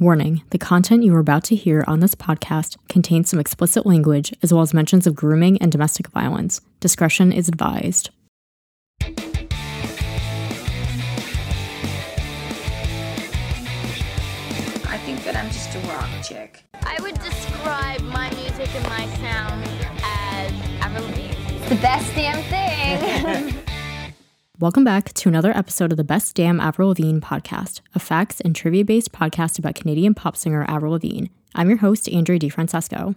Warning the content you are about to hear on this podcast contains some explicit language as well as mentions of grooming and domestic violence. Discretion is advised. I think that I'm just a rock chick. I would describe my music and my sound as Avril Lavigne. The best damn thing. Welcome back to another episode of the Best Damn Avril Lavigne podcast, a facts and trivia based podcast about Canadian pop singer Avril Lavigne. I'm your host, Andrea DiFrancesco.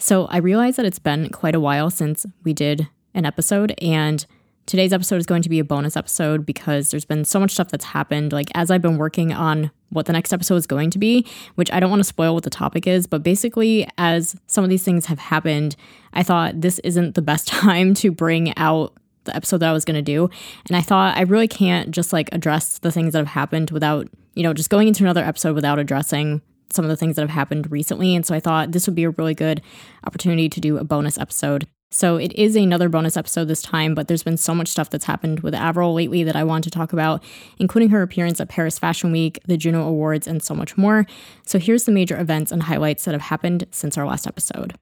So I realize that it's been quite a while since we did an episode, and today's episode is going to be a bonus episode because there's been so much stuff that's happened. Like, as I've been working on what the next episode is going to be, which I don't want to spoil what the topic is, but basically, as some of these things have happened, I thought this isn't the best time to bring out the episode that I was going to do. And I thought I really can't just like address the things that have happened without, you know, just going into another episode without addressing some of the things that have happened recently. And so I thought this would be a really good opportunity to do a bonus episode. So it is another bonus episode this time, but there's been so much stuff that's happened with Avril lately that I want to talk about, including her appearance at Paris Fashion Week, the Juno Awards, and so much more. So here's the major events and highlights that have happened since our last episode.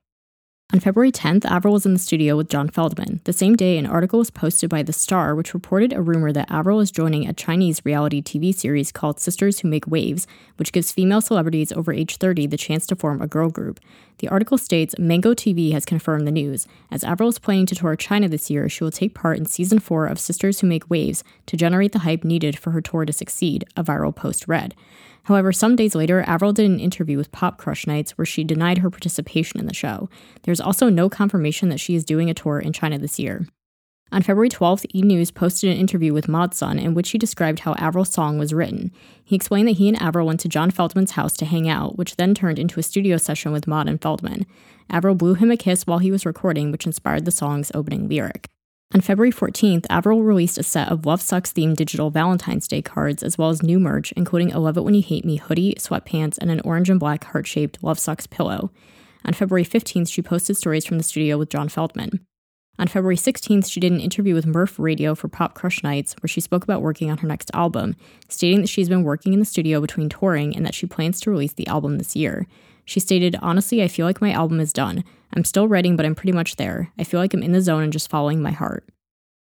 On February 10th, Avril was in the studio with John Feldmann. The same day, an article was posted by The Star, which reported a rumor that Avril is joining a Chinese reality TV series called Sisters Who Make Waves, which gives female celebrities over age 30 the chance to form a girl group. The article states Mango TV has confirmed the news. As Avril is planning to tour China this year, she will take part in season 4 of Sisters Who Make Waves to generate the hype needed for her tour to succeed, a viral post read. However, some days later, Avril did an interview with Pop Crush Nights where she denied her participation in the show. There's also no confirmation that she is doing a tour in China this year. On February 12th, E! News posted an interview with Mod Sun in which he described how Avril's song was written. He explained that he and Avril went to John Feldmann's house to hang out, which then turned into a studio session with Mod and Feldmann. Avril blew him a kiss while he was recording, which inspired the song's opening lyric. On February 14th, Avril released a set of Love Sux themed digital Valentine's Day cards, as well as new merch, including a Love It When You Hate Me hoodie, sweatpants, and an orange and black heart shaped Love Sux pillow. On February 15th, she posted stories from the studio with John Feldmann. On February 16th, she did an interview with Murph Radio for Pop Crush Nights, where she spoke about working on her next album, stating that she's been working in the studio between touring and that she plans to release the album this year. She stated, Honestly, I feel like my album is done. I'm still writing, but I'm pretty much there. I feel like I'm in the zone and just following my heart.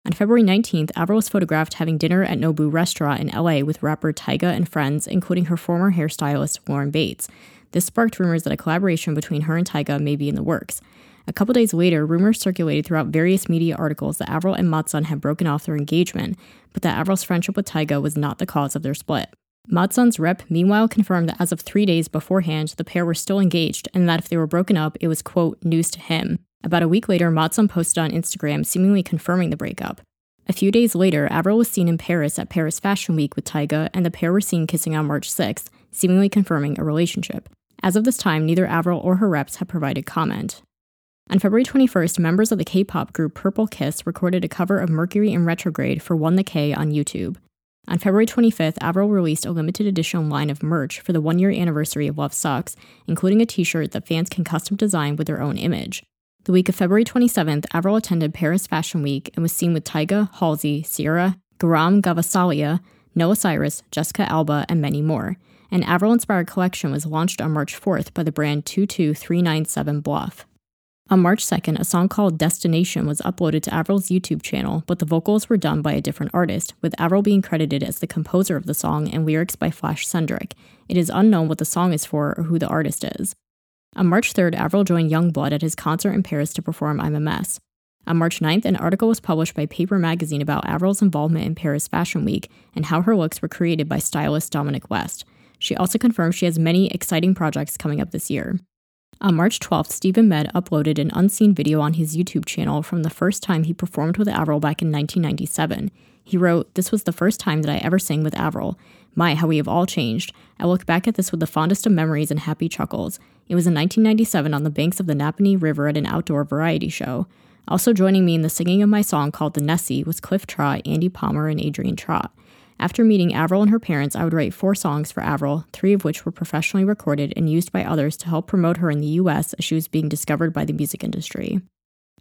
On February 19th, Avril was photographed having dinner at Nobu Restaurant in LA with rapper Tyga and friends, including her former hairstylist Lauren Bates. This sparked rumors that a collaboration between her and Tyga may be in the works. A couple days later, rumors circulated throughout various media articles that Avril and Mod Sun had broken off their engagement, but that Avril's friendship with Tyga was not the cause of their split. Mod Sun's rep meanwhile confirmed that as of three days beforehand, the pair were still engaged, and that if they were broken up, it was, quote, news to him. About a week later, Mod Sun posted on Instagram seemingly confirming the breakup. A few days later, Avril was seen in Paris at Paris Fashion Week with Tyga, and the pair were seen kissing on March 6th, seemingly confirming a relationship. As of this time, neither Avril or her reps have provided comment. On February 21st, members of the K pop group Purple Kiss recorded a cover of Mercury in Retrograde for One the K on YouTube. On February 25th, Avril released a limited edition line of merch for the one year anniversary of Love Sux, including a t shirt that fans can custom design with their own image. The week of February 27th, Avril attended Paris Fashion Week and was seen with Tyga, Halsey, Ciara, Guram Gvasalia, Noah Cyrus, Jessica Alba, and many more. An Avril inspired collection was launched on March 4th by the brand 22397 Bluff. On March 2nd, a song called Destination was uploaded to Avril's YouTube channel, but the vocals were done by a different artist, with Avril being credited as the composer of the song and lyrics by Flash Sendrick. It is unknown what the song is for or who the artist is. On March 3rd, Avril joined Yungblud at his concert in Paris to perform I'm a Mess. On March 9th, an article was published by Paper Magazine about Avril's involvement in Paris Fashion Week and how her looks were created by stylist Dominic West. She also confirmed she has many exciting projects coming up this year. On March 12th, Stephen Medd uploaded an unseen video on his YouTube channel from the first time he performed with Avril back in 1997. He wrote, This was the first time that I ever sang with Avril. My, how we have all changed. I look back at this with the fondest of memories and happy chuckles. It was in 1997 on the banks of the Napanee River at an outdoor variety show. Also joining me in the singing of my song called The Nessie was Cliff Trott, Andy Palmer, and Adrian Trott. After meeting Avril and her parents, I would write four songs for Avril, three of which were professionally recorded and used by others to help promote her in the US as she was being discovered by the music industry.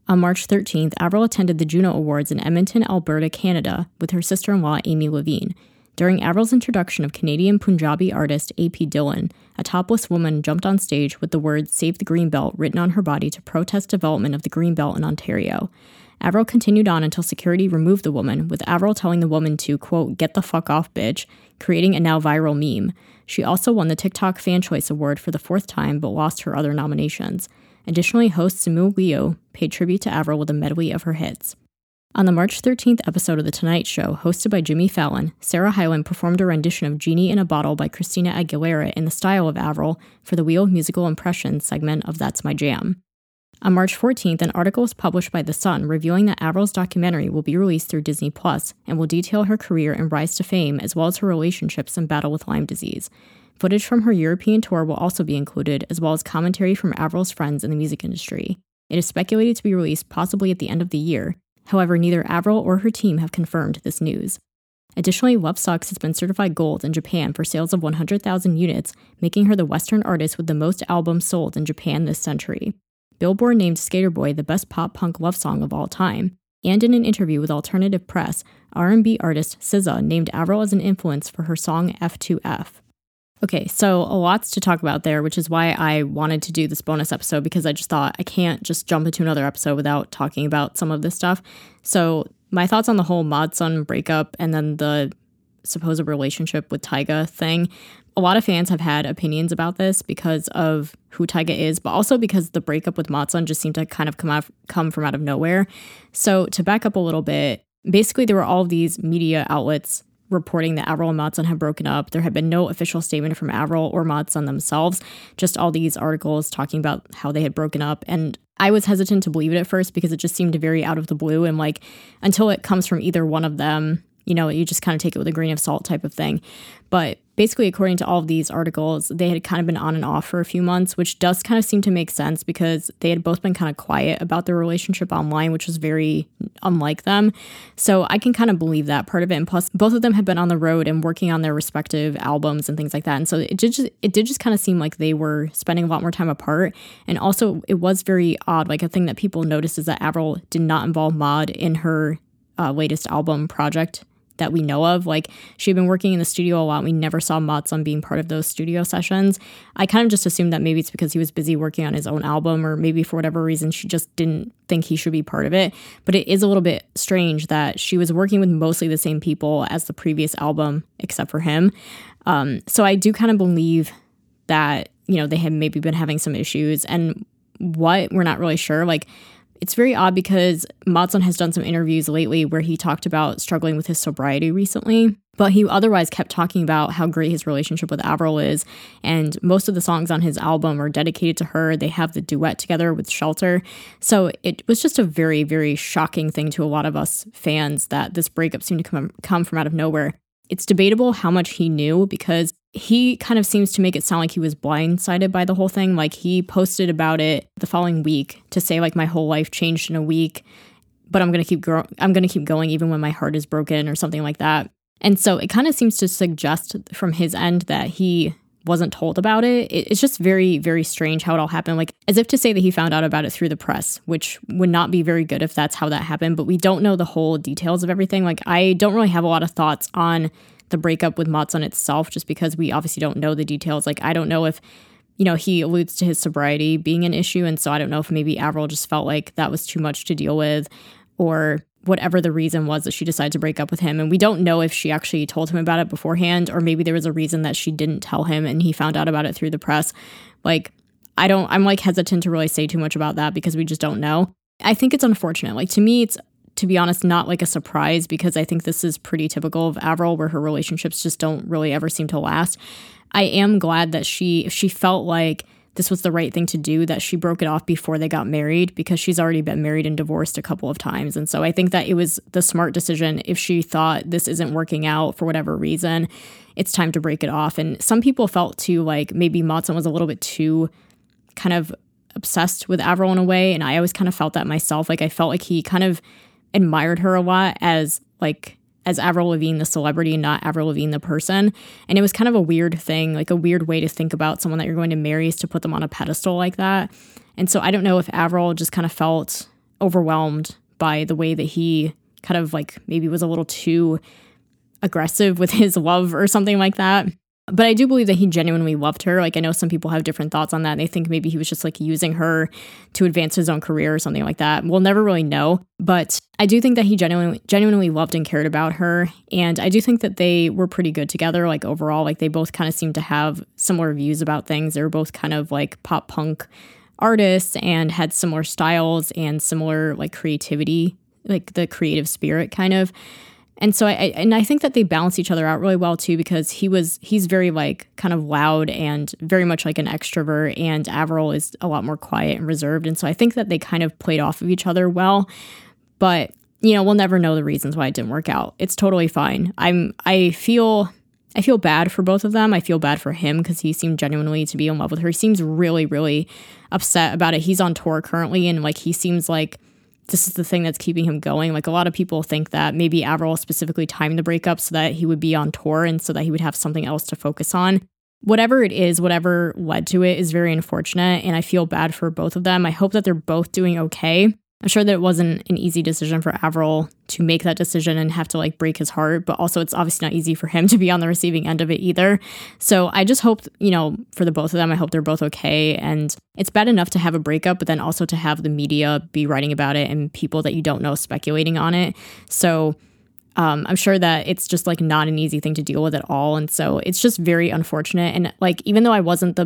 On March 13th, Avril attended the Juno Awards in Edmonton, Alberta, Canada, with her sister in law, Amy Lavigne. During Avril's introduction of Canadian Punjabi artist AP Dhillon, a topless woman jumped on stage with the words Save the Greenbelt written on her body to protest development of the Greenbelt in Ontario. Avril continued on until security removed the woman, with Avril telling the woman to, quote, get the fuck off, bitch, creating a now viral meme. She also won the TikTok Fan Choice Award for the fourth time, but lost her other nominations. Additionally, host Simu Liu paid tribute to Avril with a medley of her hits. On the March 13th episode of The Tonight Show, hosted by Jimmy Fallon, Sarah Hyland performed a rendition of Genie in a Bottle by Christina Aguilera in the style of Avril for the Wheel of Musical Impressions segment of That's My Jam. On March 14th, an article was published by The Sun revealing that Avril's documentary will be released through Disney Plus and will detail her career and rise to fame as well as her relationships and battle with Lyme disease. Footage from her European tour will also be included, as well as commentary from Avril's friends in the music industry. It is speculated to be released possibly at the end of the year. However, neither Avril or her team have confirmed this news. Additionally, Sux has been certified gold in Japan for sales of 100,000 units, making her the Western artist with the most albums sold in Japan this century. Billboard named Sk8er Boi the best pop punk love song of all time. And in an interview with Alternative Press, R&B artist SZA named Avril as an influence for her song F2F. Okay, so a lots to talk about there, which is why I wanted to do this bonus episode because I just thought I can't just jump into another episode without talking about some of this stuff. So, my thoughts on the whole Mod Sun breakup and then the supposed relationship with Tyga thing a lot of fans have had opinions about this because of who Tyga is, but also because the breakup with Mod Sun just seemed to kind of come out come from out of nowhere. So to back up a little bit, basically there were all of these media outlets reporting that Avril and Mod Sun had broken up. There had been no official statement from Avril or Mod Sun themselves, just all these articles talking about how they had broken up. And I was hesitant to believe it at first because it just seemed very out of the blue. And like, until it comes from either one of them, you know, you just kind of take it with a grain of salt type of thing. But basically, according to all of these articles, they had kind of been on and off for a few months, which does kind of seem to make sense because they had both been kind of quiet about their relationship online, which was very unlike them. So I can kind of believe that part of it. And plus, both of them had been on the road and working on their respective albums and things like that. And so it did just it did just kind of seem like they were spending a lot more time apart. And also, it was very odd. Like a thing that people noticed is that Avril did not involve Mod in her uh, latest album project that we know of. Like she had been working in the studio a lot. We never saw Mod Sun being part of those studio sessions. I kind of just assumed that maybe it's because he was busy working on his own album, or maybe for whatever reason she just didn't think he should be part of it. But it is a little bit strange that she was working with mostly the same people as the previous album, except for him. Um, so I do kind of believe that you know they had maybe been having some issues and what we're not really sure. Like it's very odd because Mod Sun has done some interviews lately where he talked about struggling with his sobriety recently, but he otherwise kept talking about how great his relationship with Avril is. And most of the songs on his album are dedicated to her. They have the duet together with Shelter. So it was just a very, very shocking thing to a lot of us fans that this breakup seemed to come, come from out of nowhere. It's debatable how much he knew because he kind of seems to make it sound like he was blindsided by the whole thing. Like he posted about it the following week to say like my whole life changed in a week, but I'm gonna keep growing. I'm gonna keep going even when my heart is broken or something like that. And so it kind of seems to suggest from his end that he wasn't told about it. It's just very, very strange how it all happened. Like, as if to say that he found out about it through the press, which would not be very good if that's how that happened. But we don't know the whole details of everything. Like, I don't really have a lot of thoughts on the breakup with Mod Sun itself, just because we obviously don't know the details. Like, I don't know if, you know, he alludes to his sobriety being an issue. And so I don't know if maybe Avril just felt like that was too much to deal with or whatever the reason was that she decided to break up with him. And we don't know if she actually told him about it beforehand or maybe there was a reason that she didn't tell him and he found out about it through the press. Like, I don't, I'm like hesitant to really say too much about that because we just don't know. I think it's unfortunate. Like, to me, it's to be honest, not like a surprise because I think this is pretty typical of Avril, where her relationships just don't really ever seem to last. I am glad that she, if she felt like this was the right thing to do, that she broke it off before they got married because she's already been married and divorced a couple of times. And so I think that it was the smart decision if she thought this isn't working out for whatever reason, it's time to break it off. And some people felt too like maybe Mod Sun was a little bit too kind of obsessed with Avril in a way. And I always kind of felt that myself. Like I felt like he kind of admired her a lot as like as Avril Lavigne the celebrity, not Avril Lavigne the person. And it was kind of a weird thing, like a weird way to think about someone that you're going to marry is to put them on a pedestal like that. And so I don't know if Avril just kind of felt overwhelmed by the way that he kind of like maybe was a little too aggressive with his love or something like that. But I do believe that he genuinely loved her. Like I know some people have different thoughts on that. And They think maybe he was just like using her to advance his own career or something like that. We'll never really know. But I do think that he genuinely genuinely loved and cared about her. And I do think that they were pretty good together, like overall. Like they both kind of seemed to have similar views about things. They were both kind of like pop punk artists and had similar styles and similar like creativity, like the creative spirit kind of. And so I, and I think that they balance each other out really well too because he was he's very like kind of loud and very much like an extrovert and Avril is a lot more quiet and reserved. And so I think that they kind of played off of each other well. But you know we'll never know the reasons why it didn't work out. It's totally fine. I'm I feel I feel bad for both of them. I feel bad for him because he seemed genuinely to be in love with her. He seems really really upset about it. He's on tour currently and like he seems like this is the thing that's keeping him going. Like a lot of people think that maybe Avril specifically timed the breakup so that he would be on tour and so that he would have something else to focus on. Whatever it is, whatever led to it is very unfortunate. And I feel bad for both of them. I hope that they're both doing okay. I'm sure that it wasn't an easy decision for Avril to make that decision and have to like break his heart, but also it's obviously not easy for him to be on the receiving end of it either. So I just hope, you know, for the both of them, I hope they're both okay. And it's bad enough to have a breakup, but then also to have the media be writing about it and people that you don't know speculating on it. So um, I'm sure that it's just like not an easy thing to deal with at all. And so it's just very unfortunate. And like, even though I wasn't the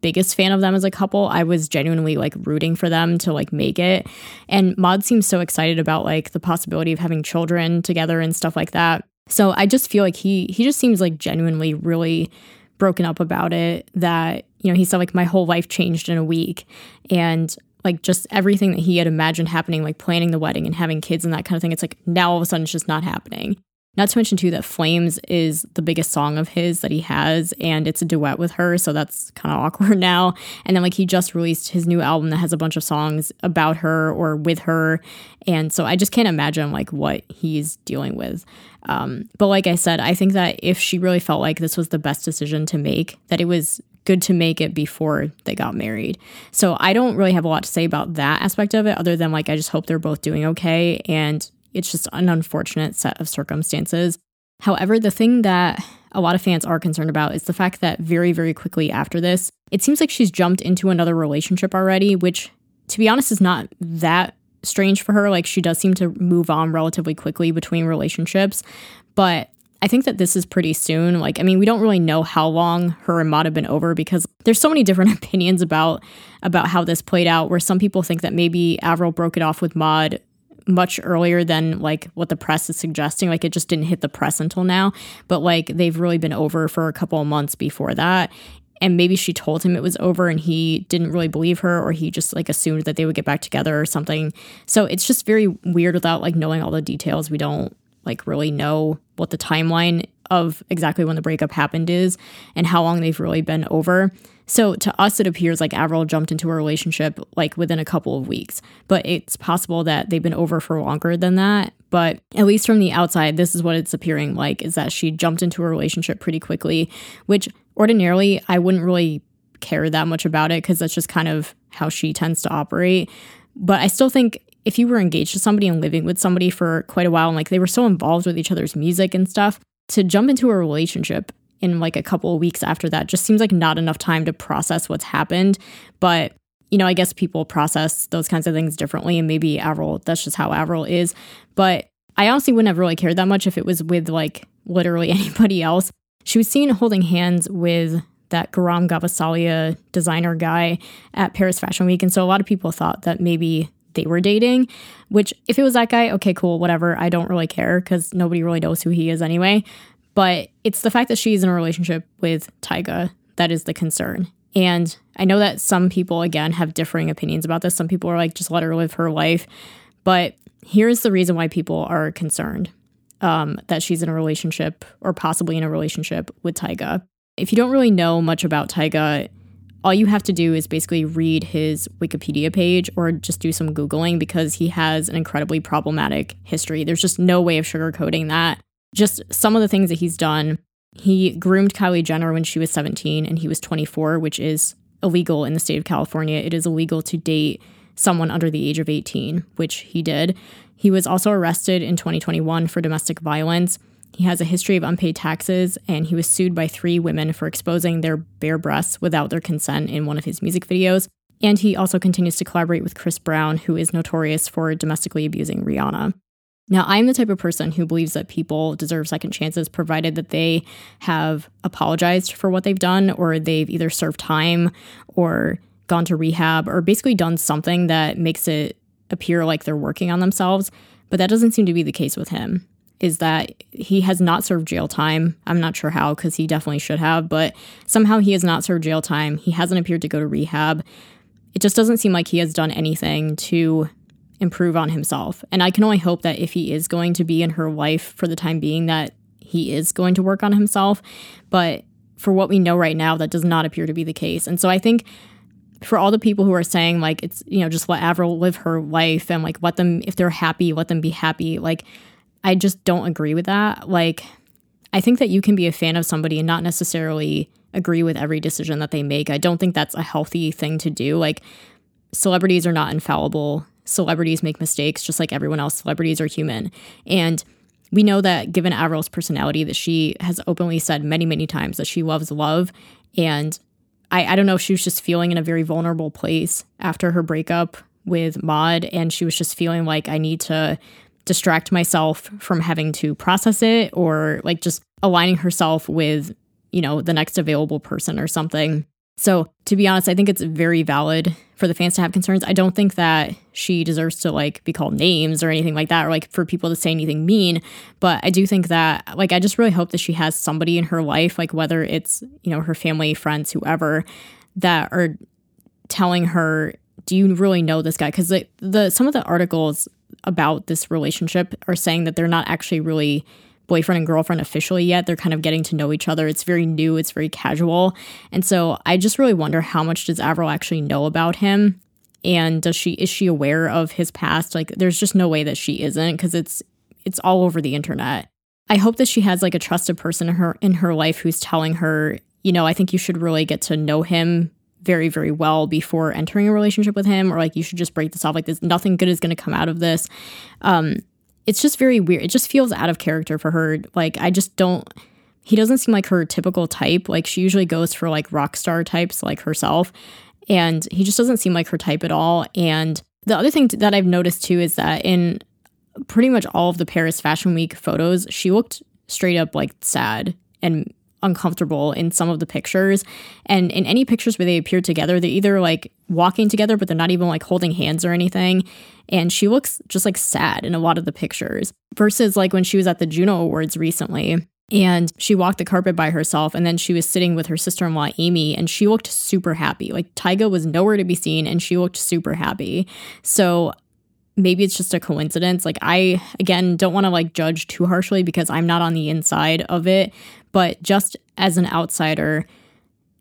biggest fan of them as a couple, I was genuinely like rooting for them to like make it. And Mod seems so excited about like the possibility of having children together and stuff like that. So I just feel like he he just seems like genuinely really broken up about it that you know he said like my whole life changed in a week and like just everything that he had imagined happening, like planning the wedding and having kids and that kind of thing. It's like now all of a sudden it's just not happening. Not to mention too that Flames is the biggest song of his that he has, and it's a duet with her, so that's kind of awkward now. And then like he just released his new album that has a bunch of songs about her or with her, and so I just can't imagine like what he's dealing with. Um, but like I said, I think that if she really felt like this was the best decision to make, that it was good to make it before they got married. So I don't really have a lot to say about that aspect of it, other than like I just hope they're both doing okay. And it's just an unfortunate set of circumstances. However, the thing that a lot of fans are concerned about is the fact that very, very quickly after this, it seems like she's jumped into another relationship already, which to be honest is not that strange for her. Like she does seem to move on relatively quickly between relationships. But I think that this is pretty soon. Like, I mean, we don't really know how long her and Mod have been over because there's so many different opinions about about how this played out. Where some people think that maybe Avril broke it off with Mod much earlier than like what the press is suggesting. Like, it just didn't hit the press until now. But like, they've really been over for a couple of months before that. And maybe she told him it was over and he didn't really believe her, or he just like assumed that they would get back together or something. So it's just very weird without like knowing all the details. We don't like really know what the timeline of exactly when the breakup happened is and how long they've really been over. So to us, it appears like Avril jumped into a relationship like within a couple of weeks, but it's possible that they've been over for longer than that. But at least from the outside, this is what it's appearing like is that she jumped into a relationship pretty quickly, which ordinarily I wouldn't really care that much about it because that's just kind of how she tends to operate. But I still think if you were engaged to somebody and living with somebody for quite a while and like they were so involved with each other's music and stuff, to jump into a relationship in like a couple of weeks after that just seems like not enough time to process what's happened. But, you know, I guess people process those kinds of things differently. And maybe Avril, that's just how Avril is. But I honestly wouldn't have really cared that much if it was with like literally anybody else. She was seen holding hands with that Guram Gvasalia designer guy at Paris Fashion Week. And so a lot of people thought that maybe they were dating, which if it was that guy, okay, cool, whatever. I don't really care because nobody really knows who he is anyway. But it's the fact that she's in a relationship with Tyga that is the concern. And I know that some people, again, have differing opinions about this. Some people are like, just let her live her life. But here's the reason why people are concerned um, that she's in a relationship or possibly in a relationship with Tyga. If you don't really know much about Tyga, all you have to do is basically read his Wikipedia page or just do some Googling because he has an incredibly problematic history. There's just no way of sugarcoating that. Just some of the things that he's done. He groomed Kylie Jenner when she was 17 and he was 24, which is illegal in the state of California. It is illegal to date someone under the age of 18, which he did. He was also arrested in 2021 for domestic violence. He has a history of unpaid taxes, and he was sued by three women for exposing their bare breasts without their consent in one of his music videos. And he also continues to collaborate with Chris Brown, who is notorious for domestically abusing Rihanna. Now, I'm the type of person who believes that people deserve second chances provided that they have apologized for what they've done or they've either served time or gone to rehab or basically done something that makes it appear like they're working on themselves. But that doesn't seem to be the case with him. Is that he has not served jail time. I'm not sure how because he definitely should have, but somehow he has not served jail time. He hasn't appeared to go to rehab. It just doesn't seem like he has done anything to improve on himself. And I can only hope that if he is going to be in her life for the time being, that he is going to work on himself. But for what we know right now, that does not appear to be the case. And so I think for all the people who are saying like it's you know just let Avril live her life and like let them if they're happy let them be happy like I just don't agree with that. Like I think that you can be a fan of somebody and not necessarily agree with every decision that they make. I don't think that's a healthy thing to do. Like celebrities are not infallible. Celebrities make mistakes just like everyone else. Celebrities are human. And we know that given Avril's personality that she has openly said many many times that she loves love. And I, I don't know if she was just feeling in a very vulnerable place after her breakup with Mod, and she was just feeling like I need to distract myself from having to process it or like just aligning herself with, you know, the next available person or something. So, to be honest, I think it's very valid for the fans to have concerns. I don't think that she deserves to like be called names or anything like that or like for people to say anything mean, but I do think that like I just really hope that she has somebody in her life like whether it's, you know, her family, friends, whoever that are telling her, "Do you really know this guy?" cuz the, the some of the articles about this relationship are saying that they're not actually really boyfriend and girlfriend officially yet. They're kind of getting to know each other. It's very new, it's very casual. And so I just really wonder how much does Avril actually know about him? And does she is she aware of his past? Like there's just no way that she isn't because it's it's all over the internet. I hope that she has like a trusted person in her in her life who's telling her, you know, I think you should really get to know him very very well before entering a relationship with him or like you should just break this off like there's nothing good is going to come out of this um it's just very weird. It just feels out of character for her. Like I just don't he doesn't seem like her typical type. Like she usually goes for like rock star types like herself and he just doesn't seem like her type at all. And the other thing that I've noticed too is that in pretty much all of the Paris Fashion Week photos, she looked straight up like sad and uncomfortable in some of the pictures. And in any pictures where they appear together, they're either like walking together, but they're not even like holding hands or anything. And she looks just like sad in a lot of the pictures versus like when she was at the Juno Awards recently. And she walked the carpet by herself, and then she was sitting with her sister in law, Amy, and she looked super happy. Like Tyga was nowhere to be seen, and she looked super happy. So maybe it's just a coincidence. Like I again don't want to like judge too harshly because I'm not on the inside of it, but just as an outsider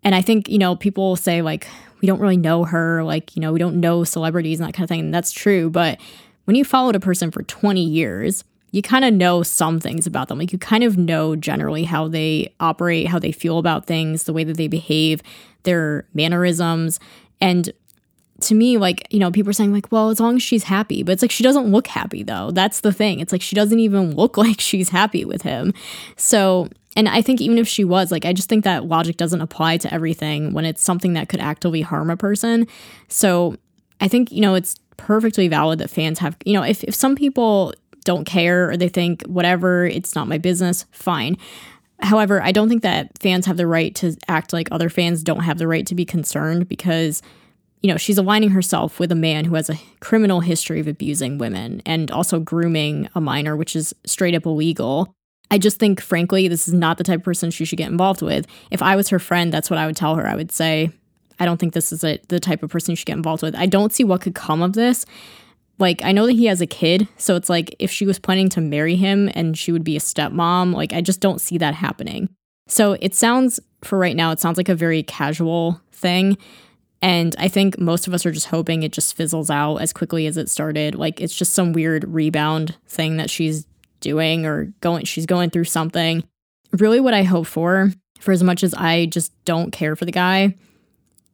and I think, you know, people say like we don't really know her, like, you know, we don't know celebrities and that kind of thing. And that's true, but when you followed a person for 20 years, you kind of know some things about them. Like you kind of know generally how they operate, how they feel about things, the way that they behave, their mannerisms. And to me, like, you know, people are saying, like, well, as long as she's happy, but it's like she doesn't look happy though. That's the thing. It's like she doesn't even look like she's happy with him. So, and I think even if she was, like, I just think that logic doesn't apply to everything when it's something that could actively harm a person. So I think, you know, it's perfectly valid that fans have, you know, if, if some people don't care or they think, whatever, it's not my business, fine. However, I don't think that fans have the right to act like other fans don't have the right to be concerned because you know, she's aligning herself with a man who has a criminal history of abusing women and also grooming a minor, which is straight up illegal. I just think, frankly, this is not the type of person she should get involved with. If I was her friend, that's what I would tell her. I would say, I don't think this is a, the type of person you should get involved with. I don't see what could come of this. Like, I know that he has a kid, so it's like if she was planning to marry him and she would be a stepmom, like, I just don't see that happening. So it sounds, for right now, it sounds like a very casual thing. And I think most of us are just hoping it just fizzles out as quickly as it started. Like it's just some weird rebound thing that she's doing or going she's going through something. Really what I hope for, for as much as I just don't care for the guy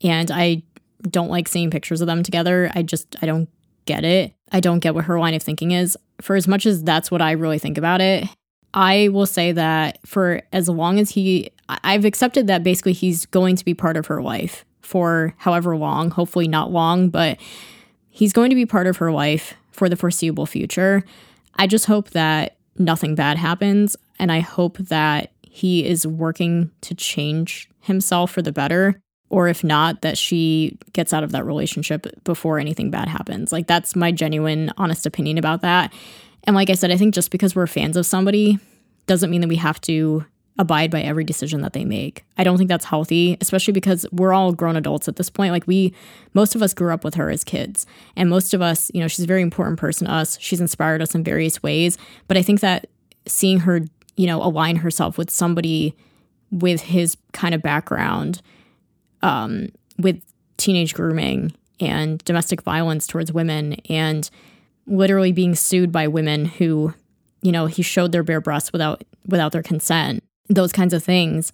and I don't like seeing pictures of them together, I just I don't get it. I don't get what her line of thinking is. For as much as that's what I really think about it, I will say that for as long as he, I've accepted that basically he's going to be part of her life for however long, hopefully not long, but he's going to be part of her life for the foreseeable future. I just hope that nothing bad happens. And I hope that he is working to change himself for the better. Or if not, that she gets out of that relationship before anything bad happens. Like, that's my genuine, honest opinion about that. And like I said, I think just because we're fans of somebody doesn't mean that we have to abide by every decision that they make. I don't think that's healthy, especially because we're all grown adults at this point. Like we most of us grew up with her as kids. And most of us, you know, she's a very important person to us. She's inspired us in various ways, but I think that seeing her, you know, align herself with somebody with his kind of background um with teenage grooming and domestic violence towards women and literally being sued by women who, you know, he showed their bare breasts without without their consent. Those kinds of things.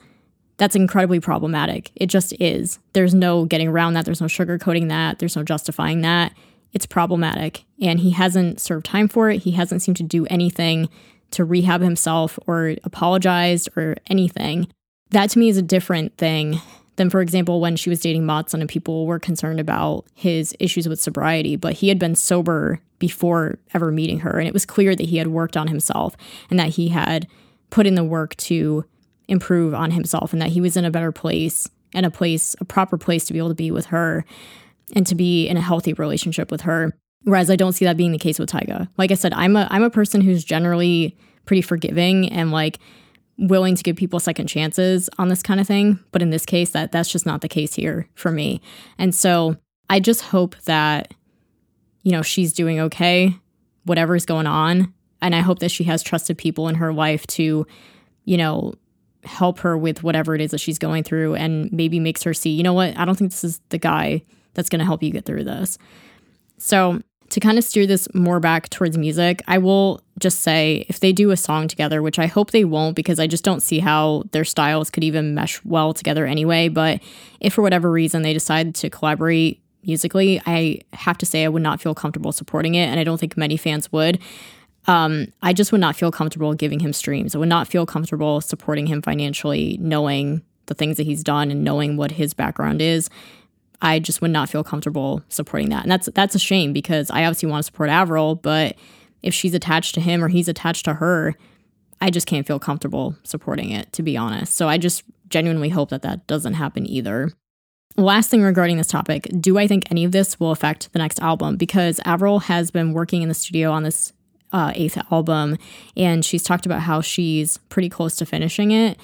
That's incredibly problematic. It just is. There's no getting around that. There's no sugarcoating that. There's no justifying that. It's problematic. And he hasn't served time for it. He hasn't seemed to do anything to rehab himself or apologize or anything. That to me is a different thing than, for example, when she was dating Mod Sun and people were concerned about his issues with sobriety. But he had been sober before ever meeting her. And it was clear that he had worked on himself and that he had put in the work to improve on himself and that he was in a better place and a place, a proper place to be able to be with her and to be in a healthy relationship with her. Whereas I don't see that being the case with Tyga. Like I said, I'm a I'm a person who's generally pretty forgiving and like willing to give people second chances on this kind of thing but in this case that that's just not the case here for me and so i just hope that you know she's doing okay whatever's going on and i hope that she has trusted people in her life to you know help her with whatever it is that she's going through and maybe makes her see you know what i don't think this is the guy that's going to help you get through this so to kind of steer this more back towards music, I will just say if they do a song together, which I hope they won't because I just don't see how their styles could even mesh well together anyway. But if for whatever reason they decide to collaborate musically, I have to say I would not feel comfortable supporting it. And I don't think many fans would. Um, I just would not feel comfortable giving him streams. I would not feel comfortable supporting him financially, knowing the things that he's done and knowing what his background is. I just would not feel comfortable supporting that. And that's that's a shame because I obviously want to support Avril, but if she's attached to him or he's attached to her, I just can't feel comfortable supporting it to be honest. So I just genuinely hope that that doesn't happen either. Last thing regarding this topic, do I think any of this will affect the next album? Because Avril has been working in the studio on this uh, eighth album, and she's talked about how she's pretty close to finishing it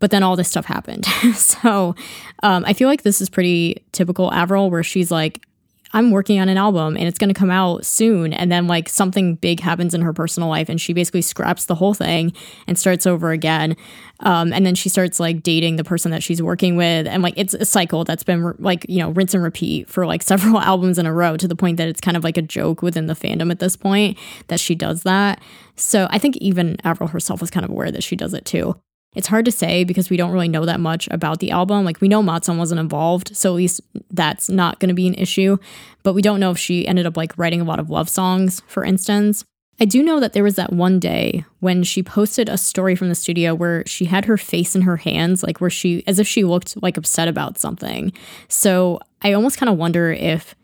but then all this stuff happened. so um, I feel like this is pretty typical Avril, where she's like, I'm working on an album and it's going to come out soon. And then, like, something big happens in her personal life and she basically scraps the whole thing and starts over again. Um, and then she starts like dating the person that she's working with. And like, it's a cycle that's been like, you know, rinse and repeat for like several albums in a row to the point that it's kind of like a joke within the fandom at this point that she does that. So I think even Avril herself was kind of aware that she does it too. It's hard to say because we don't really know that much about the album. Like we know Mod Sun wasn't involved, so at least that's not going to be an issue. But we don't know if she ended up like writing a lot of love songs, for instance. I do know that there was that one day when she posted a story from the studio where she had her face in her hands, like where she, as if she looked like upset about something. So I almost kind of wonder if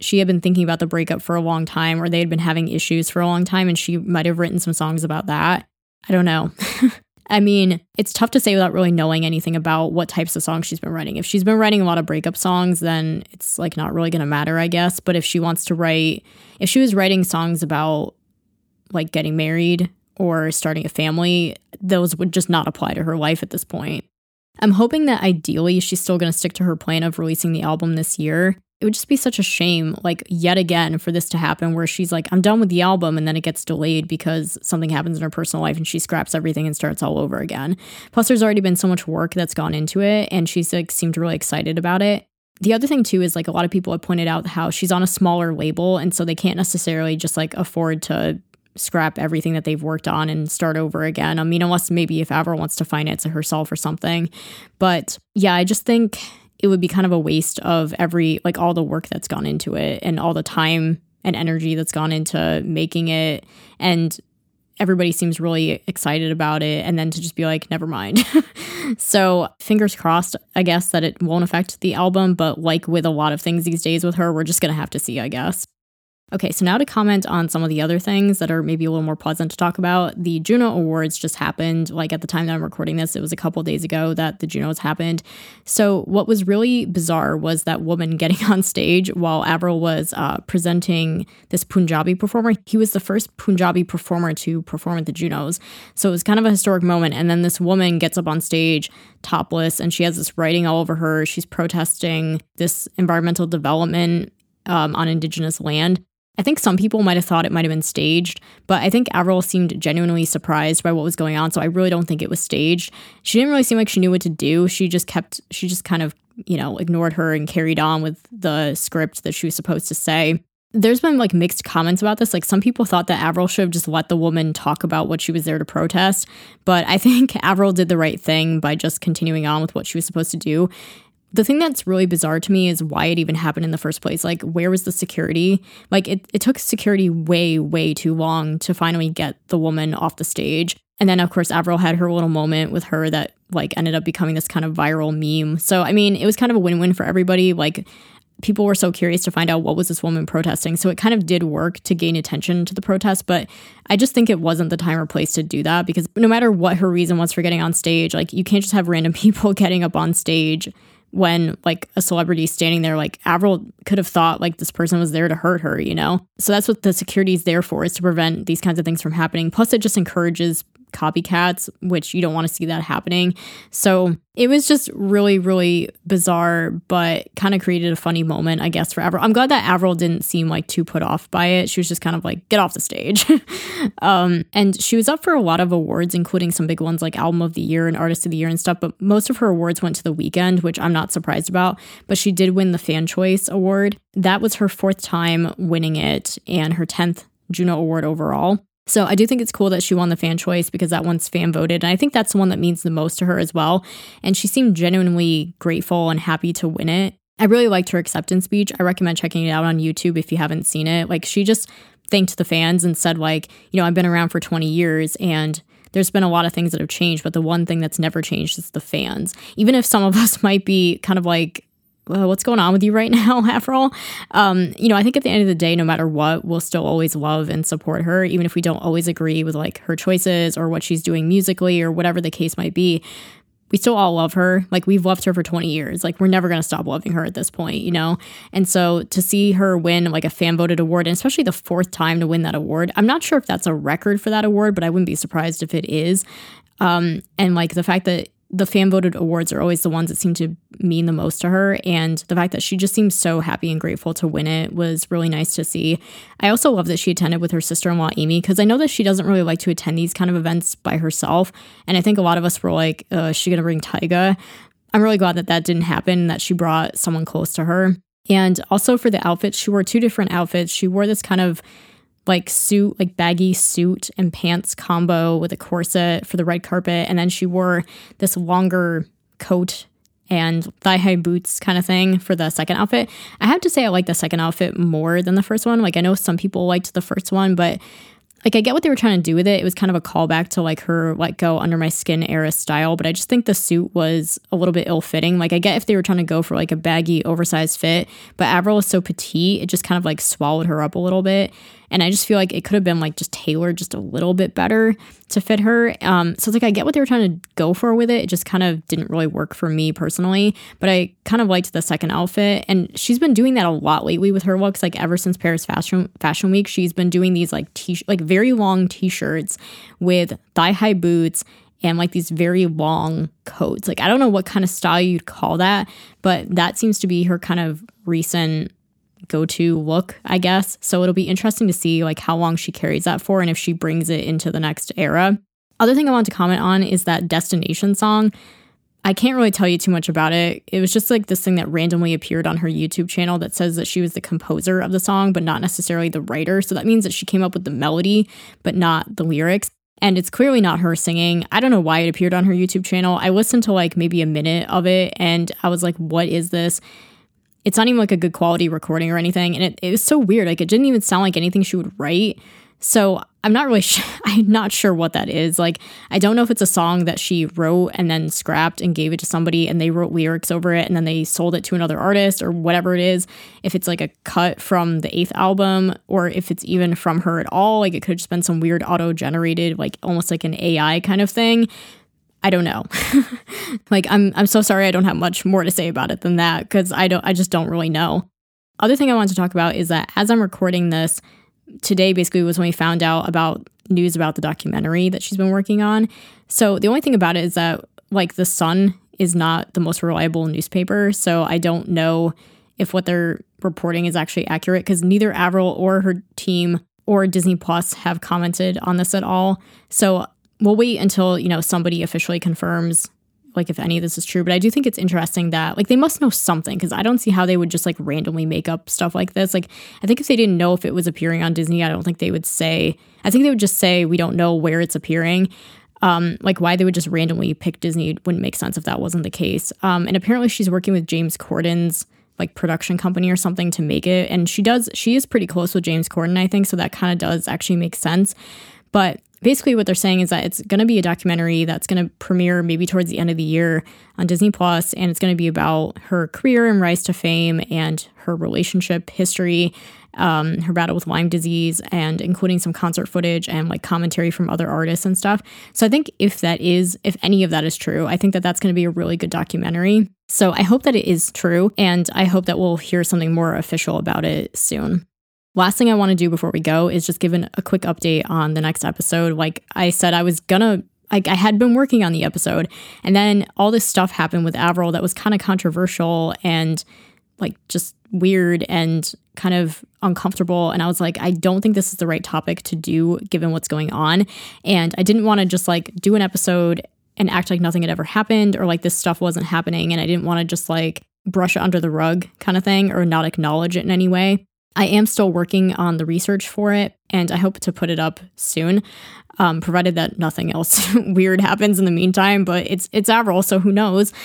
she had been thinking about the breakup for a long time or they had been having issues for a long time and she might have written some songs about that. I don't know. I mean, it's tough to say without really knowing anything about what types of songs she's been writing. If she's been writing a lot of breakup songs, then it's like not really going to matter, I guess. But if she wants to write, if she was writing songs about like getting married or starting a family, those would just not apply to her life at this point. I'm hoping that ideally she's still going to stick to her plan of releasing the album this year it would just be such a shame, like, yet again, for this to happen where she's like, I'm done with the album, and then it gets delayed because something happens in her personal life and she scraps everything and starts all over again. Plus, there's already been so much work that's gone into it, and she's like, seemed really excited about it. The other thing, too, is like a lot of people have pointed out how she's on a smaller label, and so they can't necessarily just like afford to scrap everything that they've worked on and start over again. I mean, unless maybe if Avril wants to finance it herself or something. But yeah, I just think it would be kind of a waste of every like all the work that's gone into it and all the time and energy that's gone into making it. And everybody seems really excited about it and then to just be like never mind. So fingers crossed i guess that it won't affect the album but like with a lot of things these days with her we're just gonna have to see i guess Okay, so now to comment on some of the other things that are maybe a little more pleasant to talk about. The Juno Awards just happened. Like at the time that I'm recording this, it was a couple days ago that the Junos happened. So, what was really bizarre was that woman getting on stage while Avril was uh, presenting this Punjabi performer. He was the first Punjabi performer to perform at the Junos. So, it was kind of a historic moment. And then this woman gets up on stage topless and she has this writing all over her. She's protesting this environmental development um, on indigenous land. I think some people might have thought it might have been staged, but I think Avril seemed genuinely surprised by what was going on, so I really don't think it was staged. She didn't really seem like she knew what to do. She just kept, she just kind of, you know, ignored her and carried on with the script that she was supposed to say. There's been like mixed comments about this. Like some people thought that Avril should have just let the woman talk about what she was there to protest, but I think Avril did the right thing by just continuing on with what she was supposed to do the thing that's really bizarre to me is why it even happened in the first place. Like, where was the security? Like, it, it took security way, way too long to finally get the woman off the stage. And then, of course, Avril had her little moment with her that, like, ended up becoming this kind of viral meme. So, I mean, it was kind of a win win for everybody. Like, people were so curious to find out what was this woman protesting. So it kind of did work to gain attention to the protest, but I just think it wasn't the time or place to do that because no matter what her reason was for getting on stage, like you can't just have random people getting up on stage when like a celebrity standing there like avril could have thought like this person was there to hurt her you know? So that's what the security is there for is to prevent these kinds of things from happening. Plus it just encourages copycats, which you don't want to see that happening. So it was just really, really bizarre, but kind of created a funny moment, I guess, for Avril. I'm glad that Avril didn't seem like too put off by it. She was just kind of like, get off the stage. um, and she was up for a lot of awards, including some big ones like Album of the Year and Artist of the Year and stuff, but most of her awards went to The Weeknd, which I'm not surprised about. But she did win the Fan Choice Award. That was her fourth time winning it and her 10th Juno Award overall. So I do think it's cool that she won the fan choice because that one's fan voted. And I think that's the one that means the most to her as well. And she seemed genuinely grateful and happy to win it. I really liked her acceptance speech. I recommend checking it out on YouTube if you haven't seen it. Like she just thanked the fans and said like, you know, I've been around for 20 years and there's been a lot of things that have changed, but the one thing that's never changed is the fans. Even if some of us might be kind of like uh, what's going on with you right now, all? Um, you know, I think at the end of the day, no matter what, we'll still always love and support her, even if we don't always agree with like her choices or what she's doing musically or whatever the case might be. We still all love her. Like we've loved her for 20 years. Like we're never going to stop loving her at this point, you know? And so to see her win like a fan voted award, and especially the fourth time to win that award, I'm not sure if that's a record for that award, but I wouldn't be surprised if it is. Um, and like the fact that the fan voted awards are always the ones that seem to mean the most to her. And the fact that she just seems so happy and grateful to win it was really nice to see. I also love that she attended with her sister in law, Amy, because I know that she doesn't really like to attend these kind of events by herself. And I think a lot of us were like, uh, is she going to bring Tyga? I'm really glad that that didn't happen, that she brought someone close to her. And also for the outfits, she wore two different outfits. She wore this kind of like suit, like baggy suit and pants combo with a corset for the red carpet. And then she wore this longer coat and thigh high boots kind of thing for the second outfit. I have to say, I like the second outfit more than the first one. Like, I know some people liked the first one, but like I get what they were trying to do with it. It was kind of a callback to like her like go under my skin era style, but I just think the suit was a little bit ill fitting. Like I get if they were trying to go for like a baggy, oversized fit, but Avril is so petite, it just kind of like swallowed her up a little bit. And I just feel like it could have been like just tailored just a little bit better to fit her. Um, so it's like I get what they were trying to go for with it. It just kind of didn't really work for me personally. But I kind of liked the second outfit, and she's been doing that a lot lately with her looks. Like ever since Paris Fashion Fashion Week, she's been doing these like t like very long t-shirts with thigh high boots and like these very long coats. Like I don't know what kind of style you'd call that, but that seems to be her kind of recent go-to look, I guess. So it'll be interesting to see like how long she carries that for and if she brings it into the next era. Other thing I want to comment on is that destination song. I can't really tell you too much about it. It was just like this thing that randomly appeared on her YouTube channel that says that she was the composer of the song, but not necessarily the writer. So that means that she came up with the melody, but not the lyrics. And it's clearly not her singing. I don't know why it appeared on her YouTube channel. I listened to like maybe a minute of it and I was like, what is this? It's not even like a good quality recording or anything. And it, it was so weird. Like it didn't even sound like anything she would write. So I'm not really sure. I'm not sure what that is. Like, I don't know if it's a song that she wrote and then scrapped and gave it to somebody and they wrote lyrics over it and then they sold it to another artist or whatever it is. If it's like a cut from the eighth album or if it's even from her at all. Like, it could have just been some weird auto generated, like almost like an AI kind of thing. I don't know. like, I'm, I'm so sorry I don't have much more to say about it than that because I don't, I just don't really know. Other thing I wanted to talk about is that as I'm recording this, today basically was when we found out about news about the documentary that she's been working on. So the only thing about it is that like the Sun is not the most reliable newspaper, so I don't know if what they're reporting is actually accurate because neither Avril or her team or Disney Plus have commented on this at all. So we'll wait until, you know, somebody officially confirms like if any of this is true, but I do think it's interesting that like they must know something because I don't see how they would just like randomly make up stuff like this. Like I think if they didn't know if it was appearing on Disney, I don't think they would say. I think they would just say we don't know where it's appearing. Um, like why they would just randomly pick Disney wouldn't make sense if that wasn't the case. Um, and apparently she's working with James Corden's like production company or something to make it, and she does. She is pretty close with James Corden, I think, so that kind of does actually make sense. But basically what they're saying is that it's going to be a documentary that's going to premiere maybe towards the end of the year on Disney Plus and it's going to be about her career and rise to fame and her relationship history um, her battle with Lyme disease and including some concert footage and like commentary from other artists and stuff. So I think if that is, if any of that is true, I think that that's going to be a really good documentary. So I hope that it is true and I hope that we'll hear something more official about it soon. Last thing I want to do before we go is just give an, a quick update on the next episode. Like I said, I was gonna like I had been working on the episode, and then all this stuff happened with Avril that was kind of controversial and like just weird and kind of uncomfortable. And I was like, I don't think this is the right topic to do given what's going on. And I didn't want to just like do an episode and act like nothing had ever happened or like this stuff wasn't happening. And I didn't want to just like brush it under the rug kind of thing or not acknowledge it in any way. I am still working on the research for it, and I hope to put it up soon, um, provided that nothing else weird happens in the meantime. But it's it's Avril, so who knows?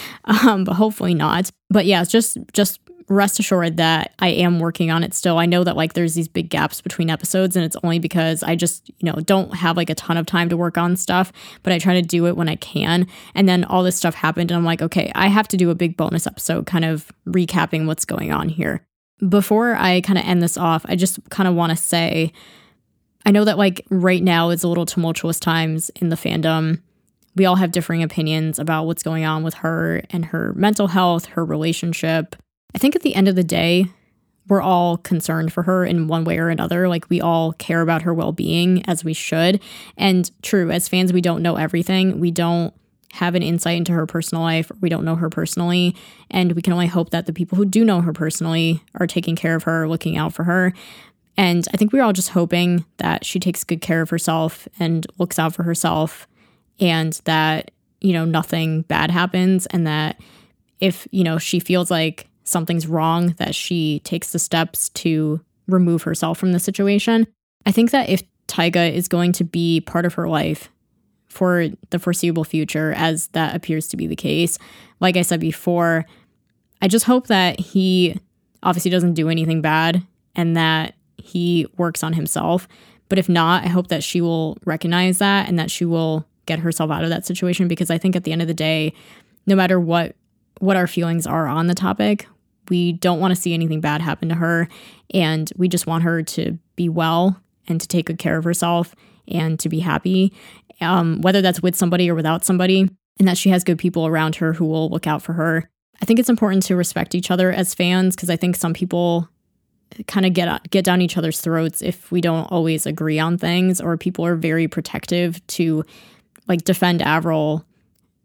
Um, but hopefully not. But yeah, just just rest assured that I am working on it still. I know that like there's these big gaps between episodes, and it's only because I just you know don't have like a ton of time to work on stuff, but I try to do it when I can. And then all this stuff happened, and I'm like, okay, I have to do a big bonus episode, kind of recapping what's going on here before I kind of end this off, I just kind of want to say I know that like right now it's a little tumultuous times in the fandom. We all have differing opinions about what's going on with her and her mental health, her relationship. I think at the end of the day, we're all concerned for her in one way or another. Like we all care about her well being as we should. And true, as fans, we don't know everything. We don't have an insight into her personal life. We don't know her personally. And we can only hope that the people who do know her personally are taking care of her, looking out for her. And I think we're all just hoping that she takes good care of herself and looks out for herself and that, you know, nothing bad happens and that if, you know, she feels like something's wrong, that she takes the steps to remove herself from the situation. I think that if Tyga is going to be part of her life, for the foreseeable future, as that appears to be the case. Like I said before, I just hope that he obviously doesn't do anything bad and that he works on himself. But if not, I hope that she will recognize that and that she will get herself out of that situation because I think at the end of the day, no matter what what our feelings are on the topic, we don't want to see anything bad happen to her and we just want her to be well and to take good care of herself and to be happy um, whether that's with somebody or without somebody, and that she has good people around her who will look out for her. I think it's important to respect each other as fans because I think some people kind of get get down each other's throats if we don't always agree on things, or people are very protective to like defend Avril.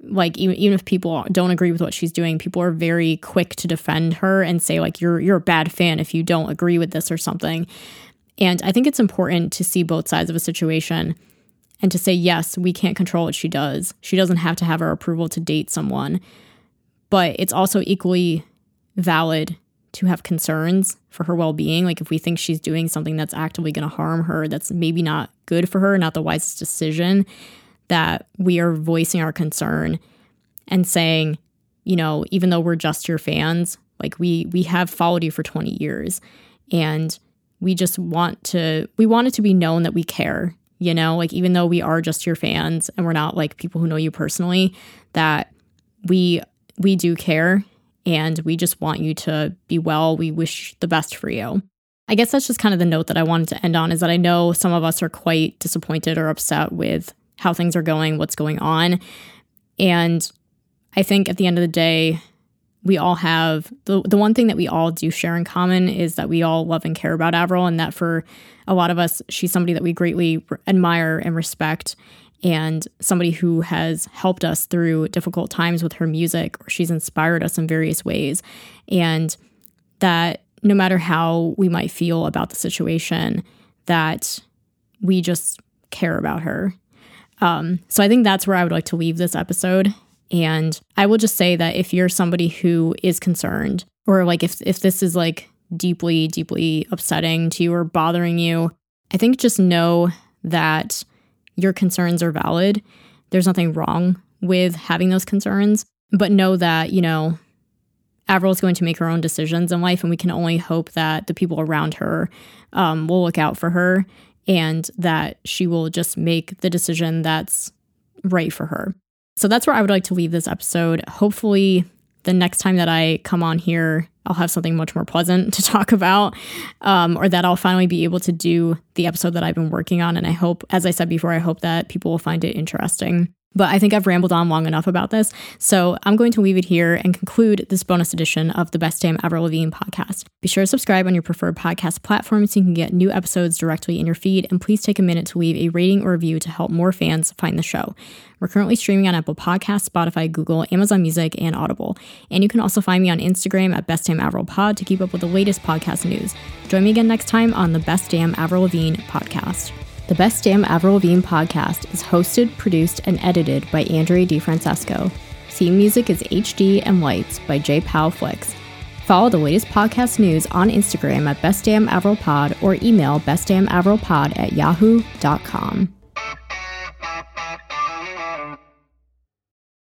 Like even even if people don't agree with what she's doing, people are very quick to defend her and say like you're you're a bad fan if you don't agree with this or something. And I think it's important to see both sides of a situation and to say, yes, we can't control what she does. She doesn't have to have our approval to date someone. But it's also equally valid to have concerns for her well being. Like, if we think she's doing something that's actively going to harm her, that's maybe not good for her, not the wisest decision, that we are voicing our concern and saying, you know, even though we're just your fans, like we we have followed you for 20 years and we just want to we want it to be known that we care you know like even though we are just your fans and we're not like people who know you personally that we we do care and we just want you to be well. We wish the best for you. I guess that's just kind of the note that i wanted to end on is that i know some of us are quite disappointed or upset with how things are going what's going on. And i think at the end of the day we all have the the one thing that we all do share in common is that we all love and care about Avril, and that for a lot of us, she's somebody that we greatly admire and respect, and somebody who has helped us through difficult times with her music, or she's inspired us in various ways, and that no matter how we might feel about the situation, that we just care about her. Um, so I think that's where I would like to leave this episode and I will just say that if you're somebody who is concerned, or like if, if this is like deeply, deeply upsetting to you or bothering you, I think just know that your concerns are valid. There's nothing wrong with having those concerns, but know that, you know, Avril is going to make her own decisions in life, and we can only hope that the people around her um, will look out for her and that she will just make the decision that's right for her. So that's where I would like to leave this episode. Hopefully, the next time that I come on here, I'll have something much more pleasant to talk about, um, or that I'll finally be able to do the episode that I've been working on. And I hope, as I said before, I hope that people will find it interesting. But I think I've rambled on long enough about this. So I'm going to leave it here and conclude this bonus edition of the Best Damn Avril Lavigne podcast. Be sure to subscribe on your preferred podcast platform so you can get new episodes directly in your feed. And please take a minute to leave a rating or review to help more fans find the show. We're currently streaming on Apple Podcasts, Spotify, Google, Amazon Music, and Audible. And you can also find me on Instagram at Best Damn Avril Pod to keep up with the latest podcast news. Join me again next time on the Best Damn Avril Lavigne podcast. The Best Damn Avril Lavigne podcast is hosted, produced, and edited by Andrea DiFrancesco. Theme music is HD and Lights by JPow Flicks. Follow the latest podcast news on Instagram at Best Damn Avril Pod or email bestdamnavrilpod at yahoo.com.